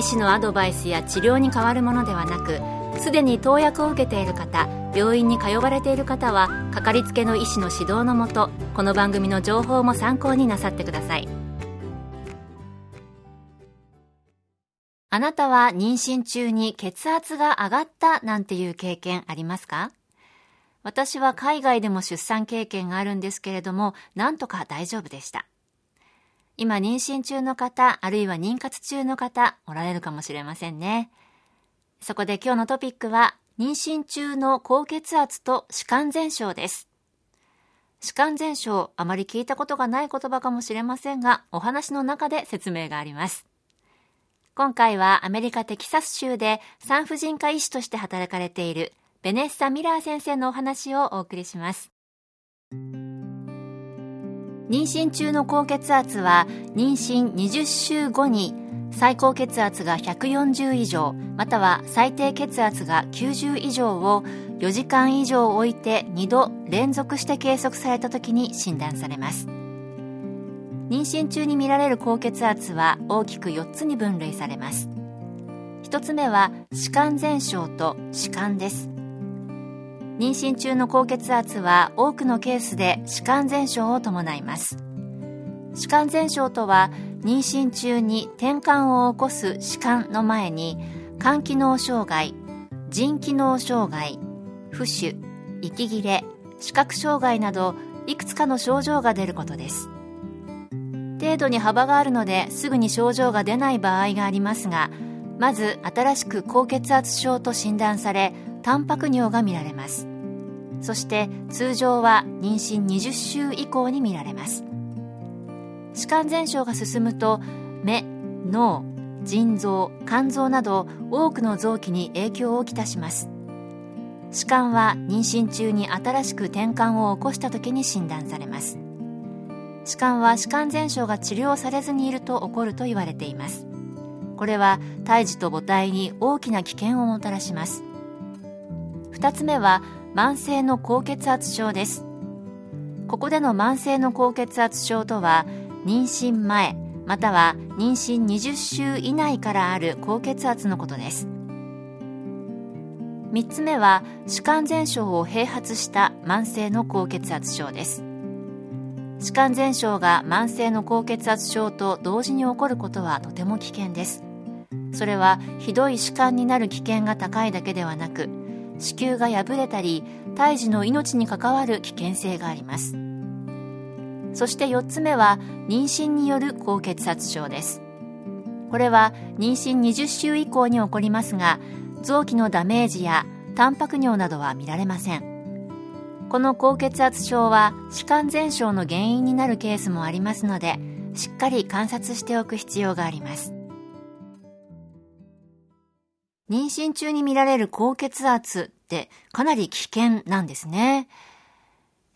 医師のアドバイスや治療に変わるものではなくすでに投薬を受けている方病院に通われている方はかかりつけの医師の指導のもとこの番組の情報も参考になさってくださいあなたは妊娠中に血圧が上がったなんていう経験ありますか？私は海外でも出産経験があるんですけれども、なんとか大丈夫でした。今妊娠中の方、あるいは妊活中の方、おられるかもしれませんね。そこで今日のトピックは、妊娠中の高血圧と歯間全症です。歯間全症、あまり聞いたことがない言葉かもしれませんが、お話の中で説明があります。今回はアメリカテキサス州で産婦人科医師として働かれているベネッサ・ミラー先生のお話をお送りします。妊娠中の高血圧は妊娠20週後に最高血圧が140以上または最低血圧が90以上を4時間以上置いて2度連続して計測された時に診断されます。妊娠中に見られる高血圧は大きく4つに分類されます。1つ目は歯間全症と歯間です。妊娠中の高血圧は多くのケースで歯間全症を伴います。歯間全症とは妊娠中に転換を起こす歯間の前に肝機能障害腎機能障害浮腫息切れ視覚障害などいくつかの症状が出ることです。程度に幅があるのですぐに症状が出ない場合がありますがまず新しく高血圧症と診断されタンパク尿が見られます。そして通常は妊娠20週以降に見られます。歯間全症が進むと目脳腎臓肝臓など多くの臓器に影響をきたします。歯間は妊娠中に新しく転換を起こした時に診断されます。歯間は歯間全症が治療されずにいると起こると言われています。これは胎児と母体に大きな危険をもたらします。2つ目は慢性の高血圧症です。ここでの慢性の高血圧症とは妊娠前または妊娠20週以内からある高血圧のことです。3つ目は歯間全症を併発した慢性の高血圧症です。歯間全症が慢性の高血圧症と同時に起こることはとても危険です。それはひどい歯間になる危険が高いだけではなく子宮が破れたり胎児の命に関わる危険性があります。そして4つ目は妊娠による高血圧症です。これは妊娠20週以降に起こりますが臓器のダメージやタンパク尿などは見られません。この高血圧症は歯間全症の原因になるケースもありますのでしっかり観察しておく必要があります。妊娠中に見られる高血圧ってかなり危険なんですね。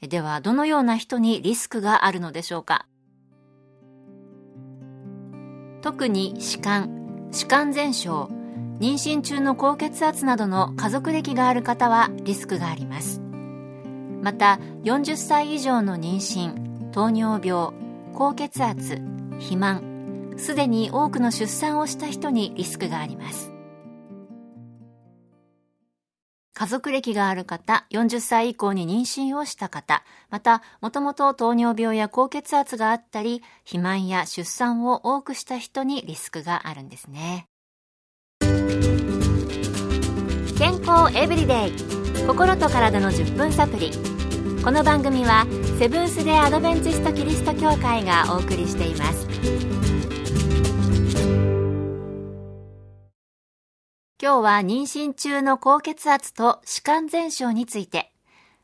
では、どのような人にリスクがあるのでしょうか？特に歯間、歯間全症、妊娠中の高血圧などの家族歴がある方はリスクがあります。また、40歳以上の妊娠、糖尿病、高血圧、肥満、すでに多くの出産をした人にリスクがあります。家族歴がある方、40歳以降に妊娠をした方、また、もともと糖尿病や高血圧があったり、肥満や出産を多くした人にリスクがあるんですね。健康エブリデイ心と体の10分サプリこの番組はセブンス・デ・アドベンチスト・キリスト教会がお送りしています今日は妊娠中の高血圧と歯間全症について、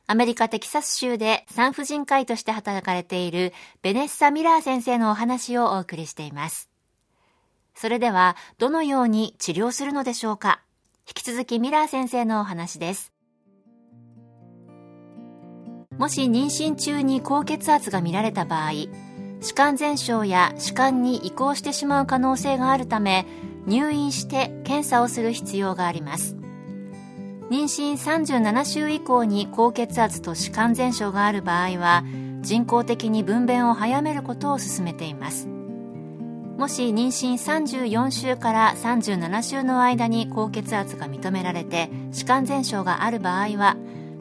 アメリカテキサス州で産婦人科医として働かれているベネッサ・ミラー先生のお話をお送りしています。それでは、どのように治療するのでしょうか？引き続きミラー先生のお話ですもし妊娠中に高血圧が見られた場合歯間全症や歯間に移行してしまう可能性があるため入院して検査をする必要があります。妊娠37週以降に高血圧と歯間全症がある場合は人工的に分娩を早めることを勧めています。もし妊娠34週から37週の間に高血圧が認められて歯間全症がある場合は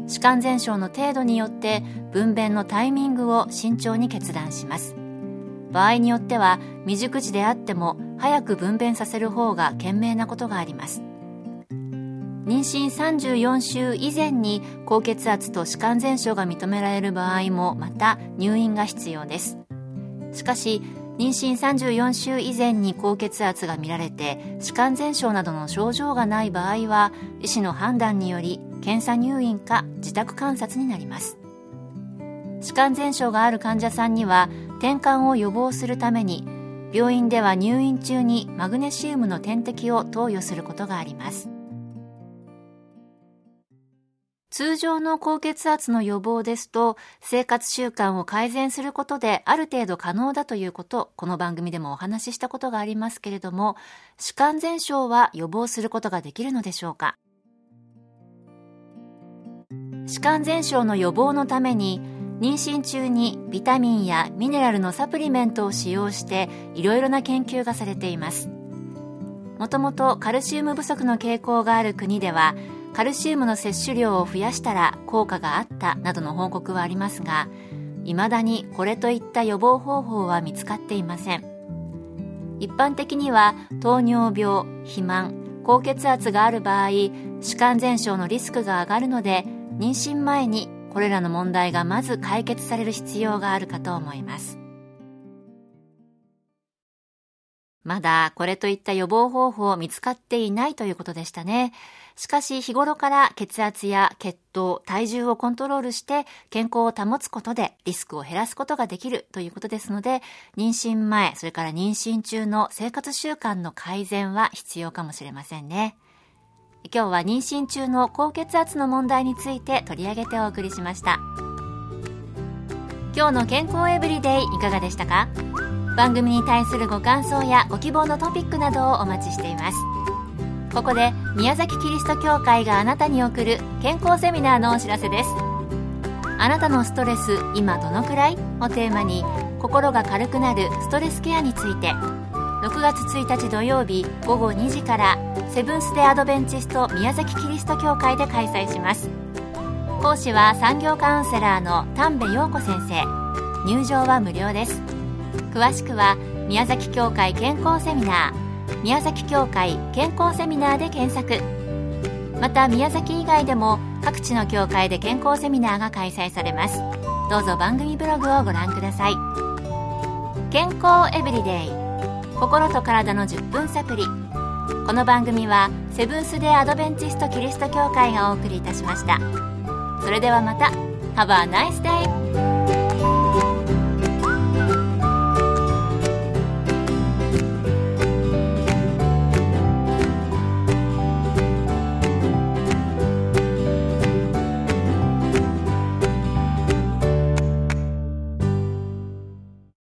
歯間全症の程度によって分娩のタイミングを慎重に決断します。場合によっては未熟児であっても早く分娩させる方が賢明なことがあります。妊娠34週以前に高血圧と歯間全症が認められる場合もまた入院が必要です。しかし妊娠34週以前に高血圧が見られて歯間全症などの症状がない場合は医師の判断により検査入院か自宅観察になります。歯間全症がある患者さんには転換を予防するために病院では入院中にマグネシウムの点滴を投与することがあります。通常の高血圧の予防ですと生活習慣を改善することである程度可能だということこの番組でもお話ししたことがありますけれども歯間全症は予防することができるのでしょうか？歯間全症の予防のために妊娠中にビタミンやミネラルのサプリメントを使用していろいろな研究がされています。もともとカルシウム不足の傾向がある国ではカルシウムの摂取量を増やしたら効果があったなどの報告はありますがいまだにこれといった予防方法は見つかっていません。一般的には糖尿病肥満高血圧がある場合歯間全症のリスクが上がるので妊娠前にこれらの問題がまず解決される必要があるかと思いますまだこれといった予防方法見つかっていないということでしたね。しかし日頃から血圧や血糖、体重をコントロールして健康を保つことでリスクを減らすことができるということですので、妊娠前、それから妊娠中の生活習慣の改善は必要かもしれませんね。今日は妊娠中の高血圧の問題について取り上げてお送りしました。今日の健康エブリデイいかがでしたか？番組に対するご感想やご希望のトピックなどをお待ちしています。ここで宮崎キリスト教会があなたに送る健康セミナーのお知らせです。あなたのストレス今どのくらい？をテーマに心が軽くなるストレスケアについて。6月1日土曜日午後2時からセブンス・デ・アドベンチスト宮崎キリスト教会で開催します。講師は産業カウンセラーの丹部陽子先生。入場は無料です。詳しくは宮崎協会健康セミナー宮崎協会健康セミナーで検索。また宮崎以外でも各地の協会で健康セミナーが開催されます。どうぞ番組ブログをご覧ください。健康エブリデイ。心と体の10分サプリこの番組はセブンス・デ・アドベンチスト・キリスト教会がお送りいたしましたそれではまた Have a nice day!